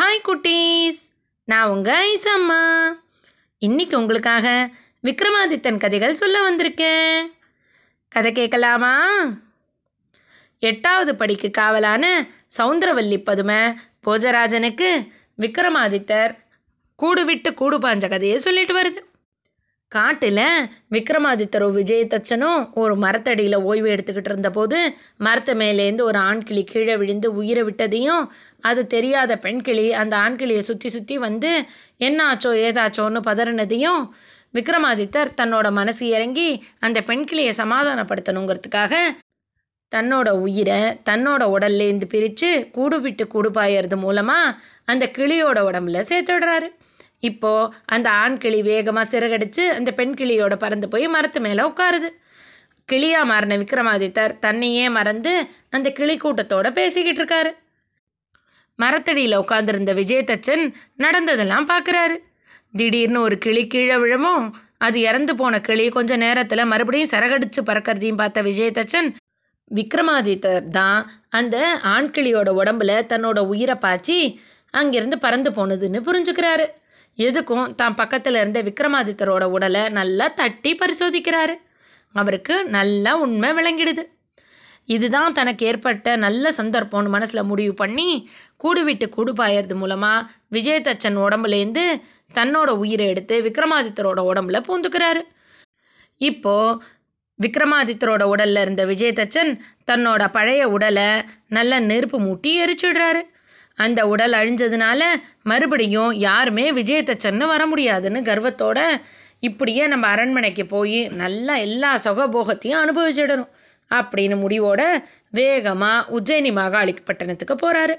Hi குட்டீஸ். நான் உங்கள் ஐசம்மா. இன்னைக்கு உங்களுக்காக விக்ரமாதித்தன் கதைகள் சொல்ல வந்திருக்கேன். கதை கேட்கலாமா? எட்டாவது படிக்கு காவலான சவுந்தரவல்லி பதுமை போஜராஜனுக்கு விக்ரமாதித்தர் கூடு விட்டு கூடு பாஞ்ச கதையை சொல்லிட்டு வருது. காட்டில் விக்ரமாதித்தரும் விஜயதச்சனும் ஒரு மரத்தடியில் ஓய்வு எடுத்துக்கிட்டு இருந்தபோது மரத்து மேலேருந்து ஒரு ஆண்கிளி கீழே விழுந்து உயிரை விட்டதையும் அது தெரியாத பெண்கிளி அந்த ஆண்கிளியை சுற்றி சுற்றி வந்து என்ன ஆச்சோ ஏதாச்சோன்னு பதறினதையும் விக்ரமாதித்தர் தன்னோட மனசு இறங்கி அந்த பெண்கிளியை சமாதானப்படுத்தணுங்கிறதுக்காக தன்னோட உயிரை தன்னோட உடல்லேருந்து பிரித்து கூடு விட்டு கூடு பாயறது மூலமாக அந்த கிளியோட உடம்புல சேர்த்துடுறாரு இப்போது அந்த ஆண் கிளி வேகமாக சிறகடிச்சு அந்த பெண் கிளியோட பறந்து போய் மரத்து மேலே உட்காருது. கிளியாக மாறின விக்ரமாதித்தர் தன்னையே மறந்து அந்த கிளி கூட்டத்தோட பேசிக்கிட்டு இருக்காரு. மரத்தடியில் உட்காந்துருந்த விஜயதச்சன் நடந்ததெல்லாம் பார்க்குறாரு திடீர்னு ஒரு கிளி கீழே விழவும் அது இறந்து போன கிளி கொஞ்சம் நேரத்தில் மறுபடியும் சிறகடிச்சு பறக்கிறதையும் பார்த்த விஜயதச்சன் விக்ரமாதித்தர் தான் அந்த ஆண்கிளியோட உடம்புல தன்னோட உயிரை பாய்ச்சி அங்கேருந்து பறந்து போனதுன்னு புரிஞ்சுக்கிறாரு. எதுக்கும் தான் பக்கத்தில் இருந்த விக்ரமாதித்தரோட உடலை நல்லா தட்டி பரிசோதிக்கிறாரு. அவருக்கு நல்லா உண்மை விளங்கிடுது. இதுதான் தனக்கு ஏற்பட்ட நல்ல சந்தர்ப்பம்னு மனசில் முடிவு பண்ணி கூடு விட்டு கூடு பாயறது மூலமாக விஜயதச்சன் உடம்புலேருந்து தன்னோட உயிரை எடுத்து விக்ரமாதித்தரோட உடம்புல பூந்துக்கிறாரு. இப்போது விக்ரமாதித்தரோட உடலில் இருந்த விஜயதச்சன் தன்னோட பழைய உடலை நல்ல நெருப்பு மூட்டி எரிச்சிடுறாரு. அந்த உடல் அழிஞ்சதுனால மறுபடியும் யாருமே விஜயத்தை விஜயதச்சன்னு வர முடியாதுன்னு கர்வத்தோட இப்படியே நம்ம அரண்மனைக்கு போய் நல்லா எல்லா சுகபோகத்தையும் அனுபவிச்சிடணும் அப்படின்னு முடிவோட வேகமாக உஜ்ஜயினி மாகாளிக்கு பட்டணத்துக்கு போகிறாரு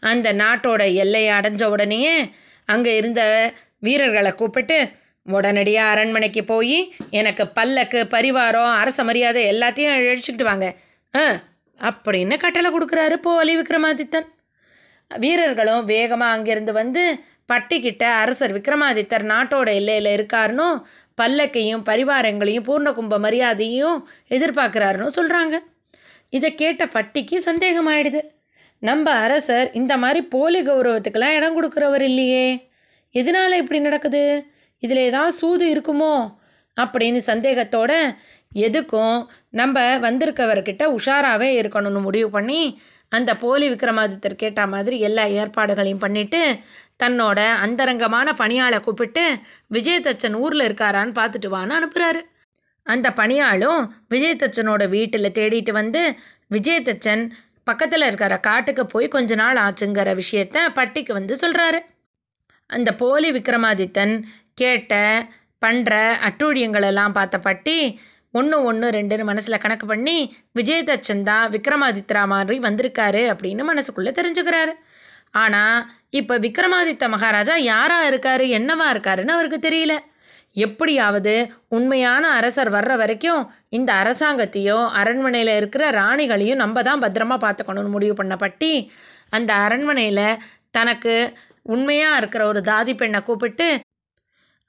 அந்த நாட்டோட எல்லையை அடைஞ்ச உடனேயே அங்கே இருந்த வீரர்களை கூப்பிட்டு உடனடியாக அரண்மனைக்கு போய் எனக்கு பல்லக்கு பரிவாரம் அரச மரியாதை எல்லாத்தையும் அழிச்சிக்கிட்டு வாங்க. ஆ அப்படின்னு கட்டளை கொடுக்குறாரு போலி விக்ரமாதித்தன். வீரர்களும் வேகமாக அங்கேருந்து வந்து பட்டிக்கிட்ட அரசர் விக்ரமாதித்தர் நாட்டோட எல்லையில் இருக்காருன்னு பல்லக்கையும் பரிவாரங்களையும் பூர்ணகும்ப மரியாதையும் எதிர்பார்க்குறாருன்னு சொல்கிறாங்க இதை கேட்ட பட்டிக்கு சந்தேகமாயிடுது. நம்ம அரசர் இந்த மாதிரி போலி கௌரவத்துக்கெல்லாம் இடம் கொடுக்குறவர் இல்லையே. எதனால் இப்படி நடக்குது? இதில் ஏதாவது சூது இருக்குமோ? அப்படின்னு சந்தேகத்தோட எதுக்கும்? நம்ம வந்திருக்கவர்கிட்ட உஷாராகவே இருக்கணும்னு முடிவு பண்ணி அந்த போலி விக்ரமாதித்தர் கேட்ட மாதிரி எல்லா ஏற்பாடுகளையும் பண்ணிட்டு தன்னோட அந்தரங்கமான பணியாளை கூப்பிட்டு விஜயதச்சன் ஊரில் இருக்காரான்னு பார்த்துட்டு வான்னு அனுப்புகிறாரு அந்த பணியாளும் விஜயதச்சனோட வீட்டில் தேடிட்டு வந்து விஜயதச்சன் பக்கத்தில் இருக்கிற காட்டுக்கு போய் கொஞ்ச நாள் ஆச்சுங்கிற விஷயத்த பட்டிக்கு வந்து சொல்கிறாரு அந்த போலி விக்ரமாதித்தன் கேட்ட பண்ணுற அட்டூழியங்களெல்லாம் பார்த்த பட்டி ஒன்று ஒன்று ரெண்டுன்னு மனசில் கணக்கு பண்ணி விஜயதச்சன் தான் விக்ரமாதித்யா மாதிரி வந்திருக்காரு அப்படின்னு மனசுக்குள்ளே தெரிஞ்சுக்கிறாரு. ஆனால் இப்போ விக்ரமாதித்த மகாராஜா யாராக இருக்காரு என்னவா இருக்காருன்னு அவருக்கு தெரியல. எப்படியாவது உண்மையான அரசர் வர்ற வரைக்கும் இந்த அரசாங்கத்தையும் அரண்மனையில் இருக்கிற ராணிகளையும் நம்ம தான் பத்திரமா பார்த்துக்கணும்னு முடிவு பண்ண பட்டி அந்த அரண்மனையில் தனக்கு உண்மையாக இருக்கிற ஒரு தாதி பெண்ணை கூப்பிட்டு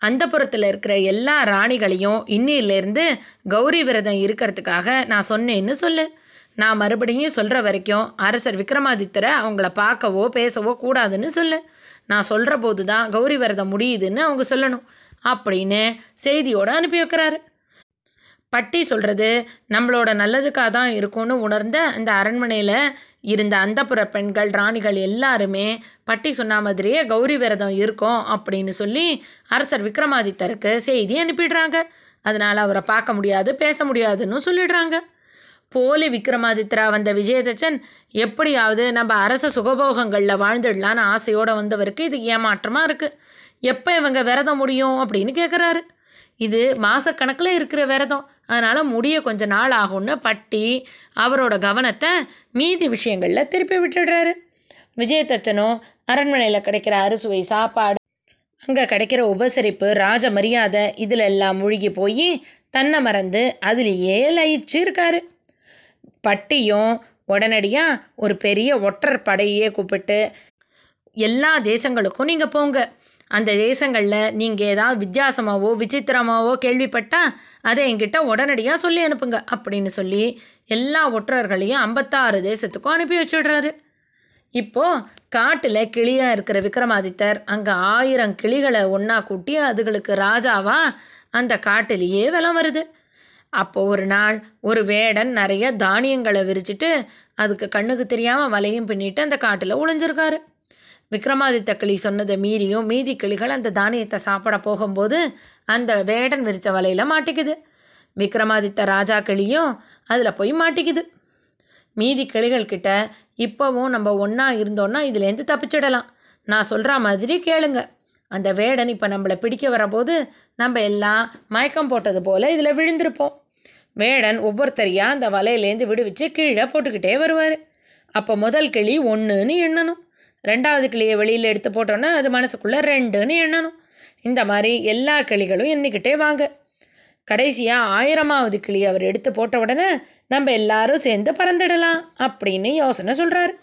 அந்த புறத்தில் இருக்கிற எல்லா ராணிகளையும் இன்னிலேருந்து கௌரி விரதம் இருக்கிறதுக்காக நான் சொன்னேன்னு சொல்லு. நான் மறுபடியும் சொல்கிற வரைக்கும் அரசர் விக்ரமாதித்தரை அவங்கள பார்க்கவோ பேசவோ கூடாதுன்னு சொல்லு. நான் சொல்கிற போது தான் கௌரி விரதம் முடியுதுன்னு அவங்க சொல்லணும். அப்படின்னு செய்தியோடு அனுப்பி வைக்கிறாரு. பட்டி சொல்கிறது நம்மளோட நல்லதுக்காக தான் இருக்கும்னு உணர்ந்த அந்த அரண்மனையில் இருந்த அந்தப்புற பெண்கள் ராணிகள் எல்லாருமே பட்டி சொன்ன மாதிரியே கௌரி விரதம் இருக்கும் அப்படின்னு சொல்லி அரசர் விக்ரமாதித்தருக்கு செய்தி அனுப்பிடுறாங்க. அதனால் அவரை பார்க்க முடியாது பேச முடியாதுன்னு சொல்லிடுறாங்க. போலி விக்ரமாதித்ரா வந்த விஜயதச்சன் எப்படியாவது நம்ம அரச சுகபோகங்களில் வாழ்ந்துடலான்னு ஆசையோடு வந்தவருக்கு இது ஏமாற்றமாக இருக்குது எப்போ இவங்க விரதம் முடியும் அப்படின்னு கேட்குறாரு இது மாதக்கணக்கில் இருக்கிற விரதம். அதனால் முடிய கொஞ்ச நாள் ஆகும்னு பட்டி அவரோட கவனத்தை மீதி விஷயங்களில் திருப்பி விட்டுடுறாரு. விஜயதச்சனும் அரண்மனையில் கிடைக்கிற அறுசுவை சாப்பாடு அங்கே கிடைக்கிற உபசரிப்பு ராஜ மரியாதை இதில் எல்லாம் மூழ்கி போய் தன்னை மறந்து அதுலேயே லயிச்சு இருக்காரு பட்டியும் உடனடியாக ஒரு பெரிய ஒற்றர் படையே கூப்பிட்டு எல்லா தேசங்களுக்கும் நீங்கள் போங்க. அந்த தேசங்களில் நீங்கள் ஏதாவது வித்தியாசமாகவோ விசித்திரமாகவோ கேள்விப்பட்டால் அதை என்கிட்ட உடனடியாக சொல்லி அனுப்புங்க அப்படின்னு சொல்லி எல்லா ஒற்றர்களையும் ஐம்பத்தாறு தேசத்துக்கும் அனுப்பி வச்சுடுறாரு. இப்போது காட்டில் கிளியாக இருக்கிற விக்ரமாதித்தர் அங்கே ஆயிரம் கிளிகளை ஒன்றா கூட்டி அதுகளுக்கு ராஜாவா அந்த காட்டிலேயே விலம் வருது. அப்போ ஒரு நாள் ஒரு வேடன் நிறைய தானியங்களை விரிச்சிட்டு அதுக்கு கண்ணுக்கு தெரியாமல் வலையும் பின்னிட்டு அந்த காட்டில் ஒளிஞ்சிருக்காரு. விக்ரமாதித்த கிளி சொன்னதை மீறியும் மீதி கிளிகள் அந்த தானியத்தை சாப்பிட போகும்போது அந்த வேடன் விரித்த வலையில் மாட்டிக்குது. விக்ரமாதித்த ராஜா கிளியும் அதில் போய் மாட்டிக்குது. மீதி கிளிகள் கிட்ட இப்போவும் நம்ம ஒன்றா இருந்தோன்னா இதுலேருந்து தப்பிச்சிடலாம். நான் சொல்கிற மாதிரி கேளுங்க. அந்த வேடன் இப்போ நம்மளை பிடிக்க வரபோது நம்ம எல்லாம் மயக்கம் போட்டது போல் இதில் விழுந்திருப்போம். வேடன் ஒவ்வொருத்தரையாக அந்த வலையிலேருந்து விடுவிச்சு கீழே போட்டுக்கிட்டே வருவார். அப்போ முதல் கிளி ஒன்றுன்னு எண்ணணும். ரெண்டாவது கிளியை வெளியில் எடுத்து போட்டோன்னா அது மனசுக்குள்ளே ரெண்டுன்னு எண்ணணும். இந்த மாதிரி எல்லா கிளிகளும் எண்ணிக்கிட்டே வாங்க. கடைசியாக ஆயிரமாவது கிளி அவர் எடுத்து போட்ட உடனே நம்ம எல்லாரும் சேர்ந்து பறந்துடலாம் அப்படின்னு யோசனை சொல்கிறாரு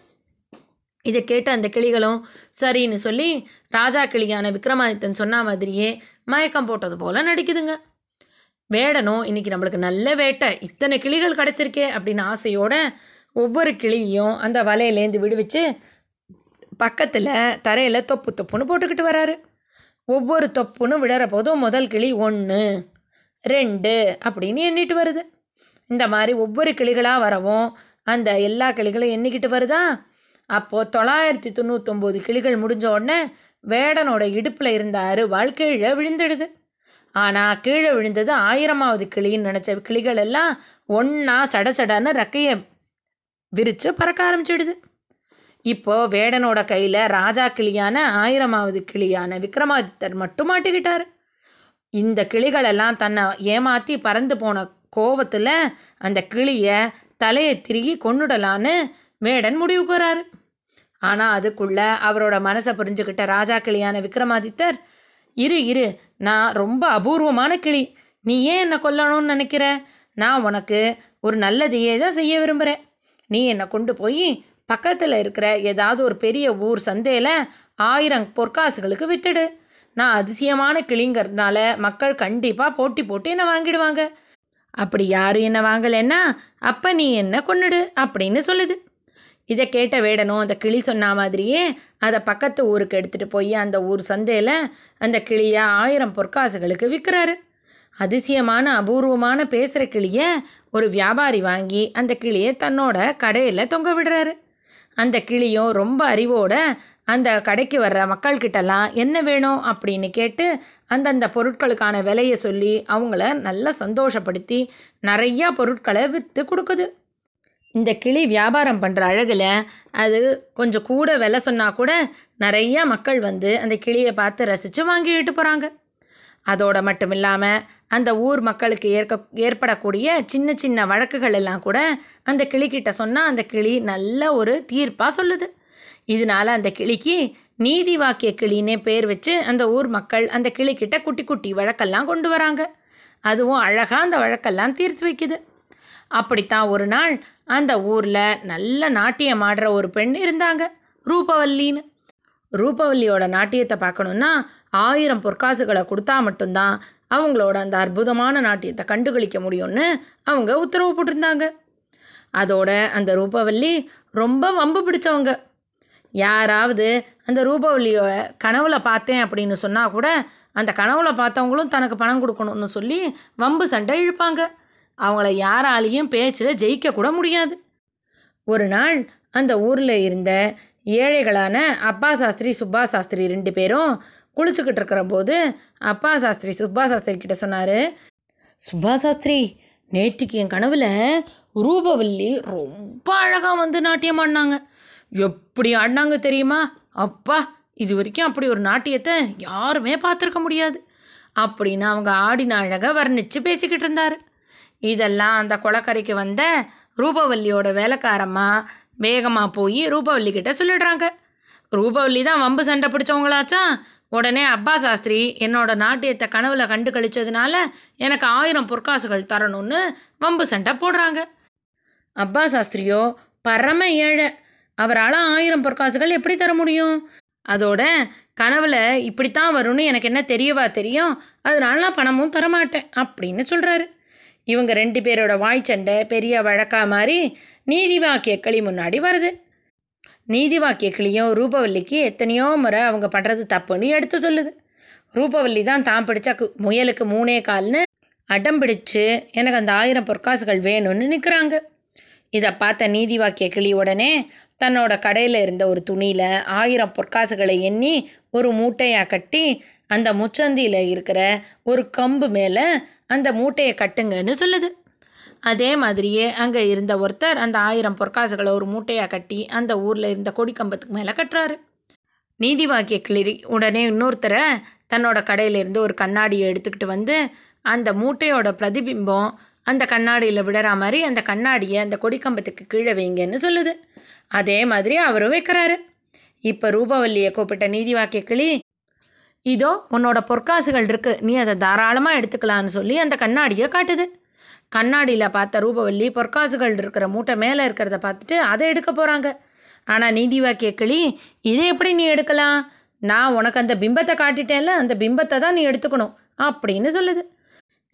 இதை கேட்ட அந்த கிளிகளும் சரின்னு சொல்லி ராஜா கிளியான விக்ரமாதித்தன் சொன்ன மாதிரியே மயக்கம் போட்டது போல் நடிக்குதுங்க. வேடனும் இன்றைக்கி நம்மளுக்கு நல்ல வேட்டை இத்தனை கிளிகள் கிடச்சிருக்கே அப்படின்னு ஆசையோட ஒவ்வொரு கிளியும் அந்த வலையிலேருந்து விடுவிச்சு பக்கத்தில் தரையில் தொப்பு தொப்புன்னு போட்டுக்கிட்டு வராரு. ஒவ்வொரு தொப்புன்னு விழற போதும் முதல் கிளி ஒன்று ரெண்டு அப்படின்னு எண்ணிட்டு வருது. இந்த மாதிரி ஒவ்வொரு கிளிகளாக வரவும் அந்த எல்லா கிளிகளும் எண்ணிக்கிட்டு வருதா? அப்போது தொள்ளாயிரத்தி தொண்ணூற்றொம்போது கிளிகள் முடிஞ்ச உடனே வேடனோட இடுப்பில் இருந்த அருவாள் கீழே விழுந்துடுது. ஆனால் கீழே விழுந்தது ஆயிரமாவது கிளின்னு நினச்ச கிளிகள் எல்லாம் ஒன்றா சட சடன்னு ரெக்கையை விரித்து பறக்க ஆரம்பிச்சிடுது. இப்போ வேடனோட கையில் ராஜா கிளியான ஆயிரமாவது கிளியான விக்ரமாதித்தர் மட்டும் மாட்டிக்கிட்டார். இந்த கிளிகளெல்லாம் தன்னை ஏமாற்றி பறந்து போன கோவத்தில் அந்த கிளியை தலையை திருகி கொன்னுடலான்னு வேடன் முடிவுக்குறாரு ஆனால் அதுக்குள்ளே அவரோட மனசை புரிஞ்சுக்கிட்ட ராஜா கிளியான விக்ரமாதித்தர் இரு இரு நான் ரொம்ப அபூர்வமான கிளி. நீ ஏன் என்னை கொல்லணும்னு நினைக்கிற? நான் உனக்கு ஒரு நல்லதையே தான் செய்ய விரும்புகிறேன் நீ என்னை கொண்டு போய் பக்கத்தில் இருக்கிற ஏதாவது ஒரு பெரிய ஊர் சந்தையில் ஆயிரம் பொற்காசுகளுக்கு வித்துடு. நான் அதிசயமான கிளிங்கிறதுனால மக்கள் கண்டிப்பாக போட்டி போட்டு என்னை வாங்கிடுவாங்க. அப்படி யாரும் என்ன வாங்கலைன்னா அப்போ நீ என்ன கொன்னுடு அப்படின்னு சொல்லுது. இதை கேட்ட வேடனும் அந்த கிளி சொன்ன மாதிரியே அதை பக்கத்து ஊருக்கு எடுத்துகிட்டு போய் அந்த ஊர் சந்தையில் அந்த கிளியை ஆயிரம் பொற்காசுகளுக்கு விற்கிறாரு அதிசயமான அபூர்வமான பேசுகிற கிளியை ஒரு வியாபாரி வாங்கி அந்த கிளியை தன்னோட கடையில் தொங்க விடுறாரு. அந்த கிளியும் ரொம்ப அறிவோட அந்த கடைக்கு வர்ற மக்கள்கிட்டலாம் என்ன வேணும் அப்படின்னு கேட்டு அந்தந்த பொருட்களுக்கான விலையை சொல்லி அவங்கள நல்லா சந்தோஷப்படுத்தி நிறையா பொருட்களை விற்று கொடுக்குது. இந்த கிளி வியாபாரம் பண்ணுற அழகில் அது கொஞ்சம் கூட விலை சொன்னால் கூட நிறையா மக்கள் வந்து அந்த கிளியை பார்த்து ரசித்து வாங்கிட்டு போகிறாங்க அதோட மட்டும் இல்லாமல் அந்த ஊர் மக்களுக்கு ஏற்க ஏற்படக்கூடிய சின்ன சின்ன வழக்குகள் எல்லாம் கூட அந்த கிளிக்கிட்ட சொன்னால் அந்த கிளி நல்ல ஒரு தீர்ப்பாக சொல்லுது. இதனால அந்த கிளிக்கு நீதி வாக்கிய கிளின்னே பேர் வச்சு அந்த ஊர் மக்கள் அந்த கிளிக்கிட்ட குட்டி குட்டி வழக்கெல்லாம் கொண்டு வராங்க. அதுவும் அழகாக அந்த வழக்கெல்லாம் தீர்த்து வைக்குது. அப்படித்தான் ஒரு நாள் அந்த ஊரில் நல்ல நாட்டியம் ஆடுற ஒரு பெண் இருந்தாங்க ரூபவல்லின்னு. ரூபவல்லியோட நாட்டியத்தை பார்க்கணுன்னா ஆயிரம் பொற்காசுகளை கொடுத்தா மட்டும்தான் அவங்களோட அந்த அற்புதமான நாட்டியத்தை கண்டுகளிக்க முடியும்னு அவங்க உத்தரவு போட்டிருந்தாங்க. அதோட அந்த ரூபவல்லி ரொம்ப வம்பு பிடிச்சவங்க. யாராவது அந்த ரூபவல்லியை கனவுல பார்த்தேன் அப்படின்னு சொன்னால் கூட அந்த கனவுல பார்த்தவங்களும் தனக்கு பணம் கொடுக்கணும்னு சொல்லி வம்பு சண்டை இழுப்பாங்க. அவங்கள யாராலையும் பேச்சில் ஜெயிக்க கூட முடியாது. ஒரு நாள் அந்த ஊரில் இருந்த ஏழைகளான அப்பா சாஸ்திரி சுப்பா சாஸ்திரி ரெண்டு பேரும் குளிச்சுக்கிட்டு இருக்கிற போது அப்பா சாஸ்திரி சுப்பா சாஸ்திரி கிட்ட சொன்னார் சுப்பா சாஸ்திரி நேற்றுக்கு என் கனவில் ரூபவல்லி ரொம்ப அழகாக வந்து நாட்டியம் ஆடினாங்க. எப்படி ஆடினாங்க தெரியுமா? அப்பா இது வரைக்கும் அப்படி ஒரு நாட்டியத்தை யாருமே பார்த்துருக்க முடியாது. அப்படின்னு அவங்க ஆடின அழகை வர்ணித்து பேசிக்கிட்டு இருந்தார். இதெல்லாம் அந்த குளக்கரைக்கு வந்த ரூபவல்லியோட வேலைக்காரம்மா வேகமாக போய் ரூபவல்லி கிட்ட சொல்லிடுறாங்க. ரூபவல்லி தான் வம்பு சண்டை பிடிச்சவங்களாச்சா? உடனே அப்பா சாஸ்திரி என்னோட நாட்டியத்தை கனவுல கண்டு கழிச்சதுனால எனக்கு ஆயிரம் பொற்காசுகள் தரணும்னு வம்பு சண்டை போடுறாங்க. அப்பா சாஸ்திரியோ பரம ஏழை. அவரால் ஆயிரம் பொற்காசுகள் எப்படி தர முடியும்? அதோட கனவுல இப்படித்தான் வரும்னு எனக்கு என்ன தெரியவா தெரியும்? அதனால நான் பணமும் தரமாட்டேன் அப்படின்னு சொல்கிறாரு இவங்க ரெண்டு பேரோட வாய்ச்சண்டை பெரிய வழக்கா மாதிரி நீதி வாக்கிய களி முன்னாடி வருது. நீதி வாக்கிய கிளியும் ரூபவல்லிக்கு எத்தனையோ முறை அவங்க பண்ணுறது தப்புன்னு எடுத்து சொல்லுது. ரூபவல்லி தான் தான் பிடிச்சா கு- முயலுக்கு மூணே கால்னு அடம் பிடிச்சு எனக்கு அந்த ஆயிரம் பொற்காசுகள் வேணும்னு நிற்கிறாங்க இதை பார்த்த நீதி வாக்கிய கிளி உடனே தன்னோட கடையில் இருந்த ஒரு துணியில் ஆயிரம் பொற்காசுகளை எண்ணி ஒரு மூட்டையாக கட்டி அந்த முச்சந்தியில் இருக்கிற ஒரு கம்பு மேலே அந்த மூட்டையை கட்டுங்கன்னு சொல்லுது. அதே மாதிரியே அங்கே இருந்த ஒருத்தர் அந்த ஆயிரம் பொற்காசுகளை ஒரு மூட்டையாக கட்டி அந்த ஊரில் இருந்த கொடி கம்பத்துக்கு மேலே கட்டுறாரு. நீதி வாக்கிய கிளி உடனே இன்னொருத்தரை தன்னோட கடையிலேருந்து ஒரு கண்ணாடியை எடுத்துக்கிட்டு வந்து அந்த மூட்டையோட பிரதிபிம்பம் அந்த கண்ணாடியில் விடுற மாதிரி அந்த கண்ணாடியை அந்த கொடிக்கம்பத்துக்கு கீழே வைங்கன்னு சொல்லுது. அதே மாதிரி அவரும் வைக்கிறாரு. இப்போ ரூபவல்லியை கூப்பிட்ட நீதி வாக்கிய கிளி இதோ உன்னோட பொற்காசுகள் இருக்குது நீ அதை தாராளமாக எடுத்துக்கலான்னு சொல்லி அந்த கண்ணாடியை காட்டுது. கண்ணாடியில் பார்த்த ரூபவல்லி பொற்காசுகள் இருக்கிற மூட்டை மேலே இருக்கிறத பார்த்துட்டு அதை எடுக்க போகிறாங்க ஆனால் நீதி வாக்கிய கிளி இதை எப்படி நீ எடுக்கலாம்? நான் உனக்கு அந்த பிம்பத்தை காட்டிட்டேன்ல அந்த பிம்பத்தை தான் நீ எடுத்துக்கணும் அப்படின்னு சொல்லுது.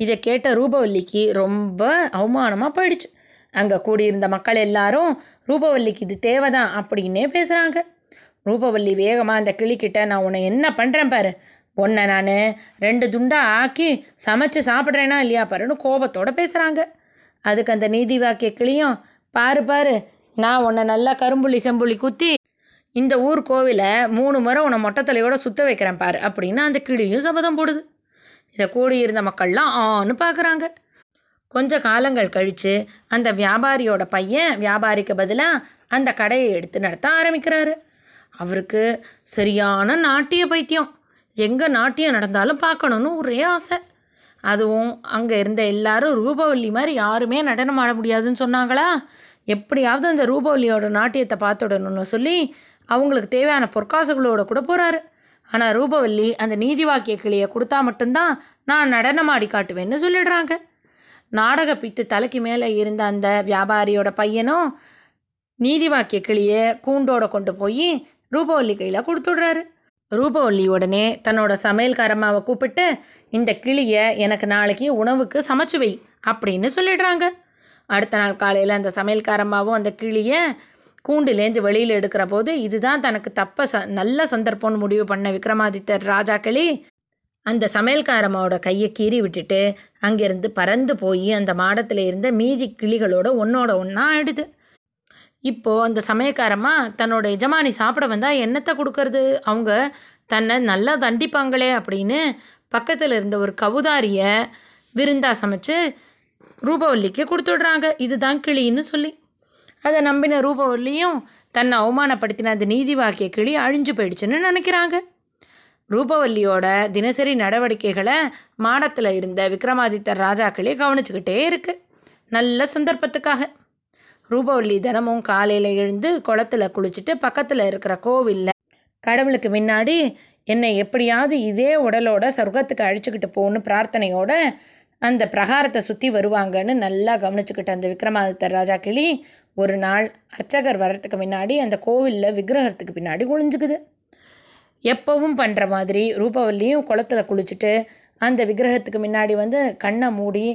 இதை கேட்ட ரூபவல்லிக்கு ரொம்ப அவமானமாக போயிடுச்சு. அங்கே கூடியிருந்த மக்கள் எல்லாரும் ரூபவல்லிக்கு இது தேவைதான் அப்படின்னே பேசுகிறாங்க ரூபவல்லி வேகமாக அந்த கிளிக்கிட்ட நான் உன்னை என்ன பண்ணுறேன் பாரு. உன்னை நான் ரெண்டு துண்டாக ஆக்கி சமைச்சு சாப்பிட்றேனா இல்லையா பாருன்னு கோபத்தோடு பேசுகிறாங்க அதுக்கு அந்த நீதி வாக்கிய கிளியும் பாரு பாரு நான் உன்னை நல்லா கரும்புள்ளி செம்புள்ளி குத்தி இந்த ஊர் கோவிலை மூணு முறை உன்னை மொட்டைத்தலையோட சுத்த வைக்கிறேன் பாரு அப்படின்னு அந்த கிளியும் சபதம் போடுது. இதை கூடியிருந்த மக்கள்லாம் ஆன்னு பார்க்குறாங்க கொஞ்ச காலங்கள் கழித்து அந்த வியாபாரியோட பையன் வியாபாரிக்கு பதிலாக அந்த கடையை எடுத்து நடத்த ஆரம்பிக்கிறாரு. அவருக்கு சரியான நாட்டிய பைத்தியம். எங்கே நாட்டியம் நடந்தாலும் பார்க்கணுன்னு ஒரே ஆசை. அதுவும் அங்கே இருந்த எல்லாரும் ரூபவல்லி மாதிரி யாருமே நடனம் ஆட முடியாதுன்னு சொன்னாங்களா? எப்படியாவது அந்த ரூபவல்லியோட நாட்டியத்தை பார்த்துடணும்னு சொல்லி அவங்களுக்கு தேவையான பொற்காசுகளோட கூட போகிறாரு ஆனால் ரூபவல்லி அந்த நீதி வாக்கிய கிளியை கொடுத்தா மட்டும்தான் நான் நடனம் ஆடி காட்டுவேன்னு சொல்லிடுறாங்க. நாடக பித்து தலைக்கு மேலே இருந்த அந்த வியாபாரியோட பையனும் நீதி வாக்கிய கிளியை கூண்டோட கொண்டு போய் ரூபவல்லி கையில் கொடுத்துடுறாரு. ரூபவல்லி உடனே தன்னோட சமையல்காரம்மாவை கூப்பிட்டு இந்த கிளியை எனக்கு நாளைக்கு உணவுக்கு சமைச்சு வை அப்படின்னு சொல்லிடுறாங்க. அடுத்த நாள் காலையில் அந்த சமையல்காரம்மாவும் அந்த கிளியை கூண்டுலேருந்து வெளியில் எடுக்கிற போது இதுதான் தனக்கு தப்ப ச நல்ல சந்தர்ப்பம்னு முடிவு பண்ண விக்ரமாதித்தர் ராஜா கிளி. அந்த சமையல்காரம்மாவோட கையை கீறி விட்டுட்டு அங்கேருந்து பறந்து போய் அந்த மாடத்தில் இருந்த மீதி கிளிகளோட ஒன்றோட ஒன்றா ஆயிடுது. இப்போது அந்த சமயக்காரம்மா தன்னோட எஜமானி சாப்பிட வந்தால் என்னத்தை கொடுக்கறது? அவங்க தன்னை நல்லா தண்டிப்பாங்களே அப்படின்னு பக்கத்தில் இருந்த ஒரு கவுதாரியை விருந்தா சமைச்சு ரூபவல்லிக்கு கொடுத்துடுறாங்க இதுதான் கிளின்னு சொல்லி. அதை நம்பின ரூபவல்லியும் தன்னை அவமானப்படுத்தின அந்த நீதிவாக்கிய கிளி அழிஞ்சு போயிடுச்சுன்னு நினைக்கிறாங்க. ரூபவல்லியோட தினசரி நடவடிக்கைகளை மாடத்தில் இருந்த விக்ரமாதித்தர் ராஜாக்களே கவனிச்சுக்கிட்டே இருக்கு. நல்ல சந்தர்ப்பத்துக்காக. ரூபவல்லி தினமும் காலையில் எழுந்து குளத்துல குளிச்சுட்டு பக்கத்தில் இருக்கிற கோவிலில் கடவுளுக்கு முன்னாடி என்னை எப்படியாவது இதே உடலோட சொர்க்கத்துக்கு அழிச்சுக்கிட்டு போகணும் பிரார்த்தனையோட அந்த பிரகாரத்தை சுற்றி வருவாங்கன்னு நல்லா கவனிச்சுக்கிட்ட அந்த விக்ரமாதித்தர் ராஜா கிளி ஒரு நாள் அர்ச்சகர் வர்றதுக்கு முன்னாடி அந்த கோவிலில் விக்கிரகத்துக்கு பின்னாடி குளிஞ்சுக்குது எப்பவும் பண்ணுற மாதிரி ரூபவல்லியும் குளத்துல குளிச்சுட்டு அந்த விக்கிரகத்துக்கு முன்னாடி வந்து கண்ணை மூடி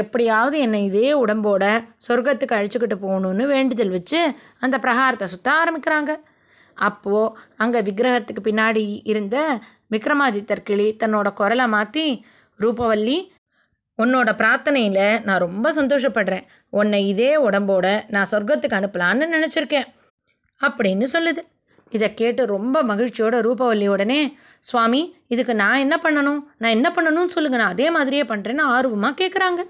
எப்படியாவது என்னை இதே உடம்போட சொர்க்கத்துக்கு அழிச்சுக்கிட்டு போகணுன்னு வேண்டுதல் வச்சு அந்த பிரகாரத்தை சுற்ற ஆரம்பிக்கிறாங்க. அப்போது அங்கே விக்கிரகத்துக்கு பின்னாடி இருந்த விக்ரமாதித்தர் கிளி தன்னோட குரலை மாற்றி ரூபவல்லி உன்னோட பிரார்த்தனையில் நான் ரொம்ப சந்தோஷப்படுறேன். உன்னை இதே உடம்போட நான் சொர்க்கத்துக்கு அனுப்பலான்னு நினச்சிருக்கேன். அப்படின்னு சொல்லுது. இதை கேட்டு ரொம்ப மகிழ்ச்சியோட ரூபவல்லி உடனே சுவாமி இதுக்கு நான் என்ன பண்ணணும்? நான் என்ன பண்ணணும்னு சொல்லுங்கள் நான் அதே மாதிரியே பண்ணுறேன்னு ஆர்வமாக கேட்குறாங்க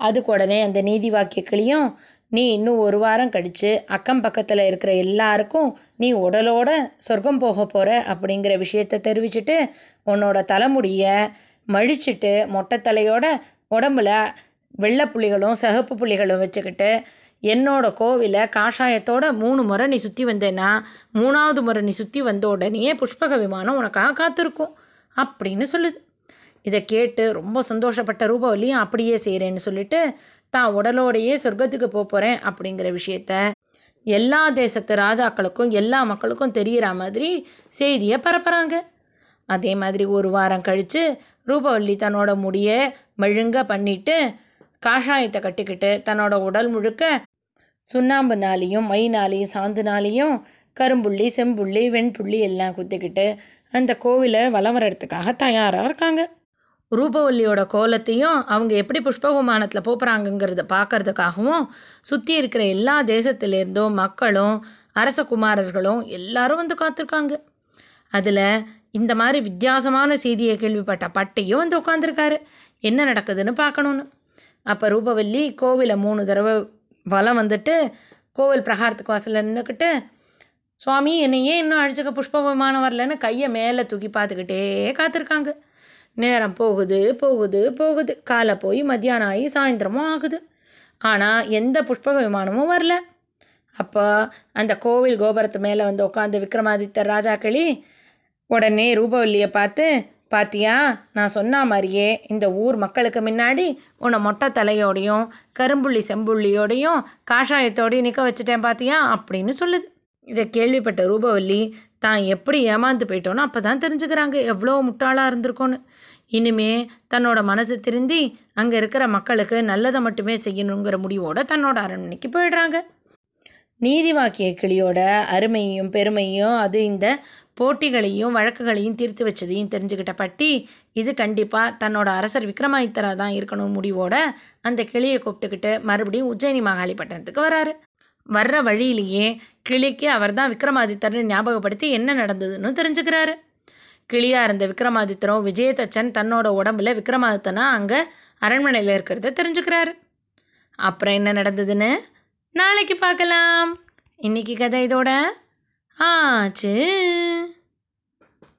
அதுக்கு உடனே அந்த நீதி வாக்கிய கிளியும் நீ இன்னும் ஒரு வாரம் கழித்து அக்கம் பக்கத்தில் இருக்கிற எல்லாருக்கும் நீ உடலோட சொர்க்கம் போக போகிற அப்படிங்கிற விஷயத்த தெரிவிச்சுட்டு உன்னோட தலைமுடியை மழிச்சிட்டு மொட்டை தலையோட உடம்புல வெள்ளை புள்ளிகளும் சிகப்பு புள்ளிகளும் வச்சுக்கிட்டு என்னோட கோவிலை காஷாயத்தோட மூணு முறை நீ சுற்றி வந்தேன்னா மூணாவது முறை நீ சுற்றி வந்த உடனே புஷ்பக விமானம் உனக்காக காத்திருக்கும் அப்படின்னு சொல்லுது. இதை கேட்டு ரொம்ப சந்தோஷப்பட்ட ரூபவல்லியும் அப்படியே செய்கிறேன்னு சொல்லிட்டு தான் உடலோடையே சொர்க்கத்துக்கு போகிறேன் அப்படிங்கிற விஷயத்த எல்லா தேசத்து ராஜாக்களுக்கும் எல்லா மக்களுக்கும் தெரிகிற மாதிரி செய்தியை பரப்புகிறாங்க அதே மாதிரி ஒரு வாரம் கழித்து ரூபவல்லி தன்னோட முடியை மெழுங்க பண்ணிட்டு காஷாயத்தை கட்டிக்கிட்டு தன்னோட உடல் முழுக்க சுண்ணாம்புனாலேயும் மைனாலையும் சாந்துனாலேயும் கரும்புள்ளி செம்புள்ளி வெண்புள்ளி எல்லாம் குத்திக்கிட்டு அந்த கோவிலை வலம் வரத்துக்காக தயாராக இருக்காங்க. ரூபவல்லியோட கோலத்தையும் அவங்க எப்படி புஷ்பகுமானத்தில் போகிறாங்கங்கிறத பார்க்கறதுக்காகவும் சுற்றி இருக்கிற எல்லா தேசத்திலேருந்தும் மக்களும் அரச குமாரர்களும் எல்லாரும் வந்து காத்திருக்காங்க. அதில் இந்த மாதிரி வித்தியாசமான செய்தியை கேள்விப்பட்ட பட்டையும் வந்து உட்காந்துருக்காரு என்ன நடக்குதுன்னு பார்க்கணுன்னு அப்போ ரூபவல்லி கோவிலை மூணு தடவை வலம் வந்துட்டு கோவில் பிரகாரத்துக்கு வாசலில் நின்றுக்கிட்டு சுவாமி என்னை ஏன் இன்னும் அழிச்சுக்க புஷ்ப விமானம் வரலன்னு கையை மேலே தூக்கி பார்த்துக்கிட்டே காத்திருக்காங்க. நேரம் போகுது போகுது போகுது. காலை போய் மத்தியானம் ஆகி சாயந்தரமும் ஆகுது. ஆனால் எந்த புஷ்பக விமானமும் வரல. அப்போ அந்த கோவில் கோபுரத்து மேலே வந்து உட்காந்து விக்ரமாதித்தர் ராஜாக்களி உடனே ரூபவல்லியை பார்த்து பாத்தியா நான் சொன்ன மாதிரியே இந்த ஊர் மக்களுக்கு முன்னாடி உன்னை மொட்டை தலையோடையும் கரும்புள்ளி செம்புள்ளியோடையும் காஷாயத்தோடையும் நிற்க வச்சுட்டேன் பாத்தியா? அப்படின்னு சொல்லுது. இதை கேள்விப்பட்ட ரூபவல்லி தான் எப்படி ஏமாந்து போயிட்டோன்னு அப்போ தான் தெரிஞ்சுக்கிறாங்க எவ்வளோ முட்டாளாக இருந்திருக்கோன்னு. இனிமே தன்னோட மனசு திருந்தி அங்கே இருக்கிற மக்களுக்கு நல்லதை மட்டுமே செய்யணுங்கிற முடிவோட தன்னோட அரண்மனைக்கு போயிடுறாங்க. நீதி வாக்கிய கிளியோட அருமையும் பெருமையும் அது இந்த போட்டிகளையும் வழக்குகளையும் தீர்த்து வச்சதையும் தெரிஞ்சுக்கிட்ட பட்டி இது கண்டிப்பாக தன்னோட அரசர் விக்ரமாதித்தரா தான் இருக்கணும் முடிவோட அந்த கிளியை கூப்பிட்டுக்கிட்டு மறுபடியும் உஜ்ஜயினி மகாலிப்பட்டினத்துக்கு வராரு. வர்ற வழியிலேயே கிளிக்கு அவர் தான் விக்ரமாதித்தர்னு ஞாபகப்படுத்தி என்ன நடந்ததுன்னு தெரிஞ்சுக்கிறாரு. கிளியாக இருந்த விக்ரமாதித்தரும் விஜயதச்சன் தன்னோட உடம்புல விக்ரமாதித்தனா அங்கே அரண்மனையில் இருக்கிறத தெரிஞ்சுக்கிறாரு. அப்புறம் என்ன நடந்ததுன்னு? நாளைக்கு பார்க்கலாம். இன்னைக்கு கதை இதோட ஆச்சு.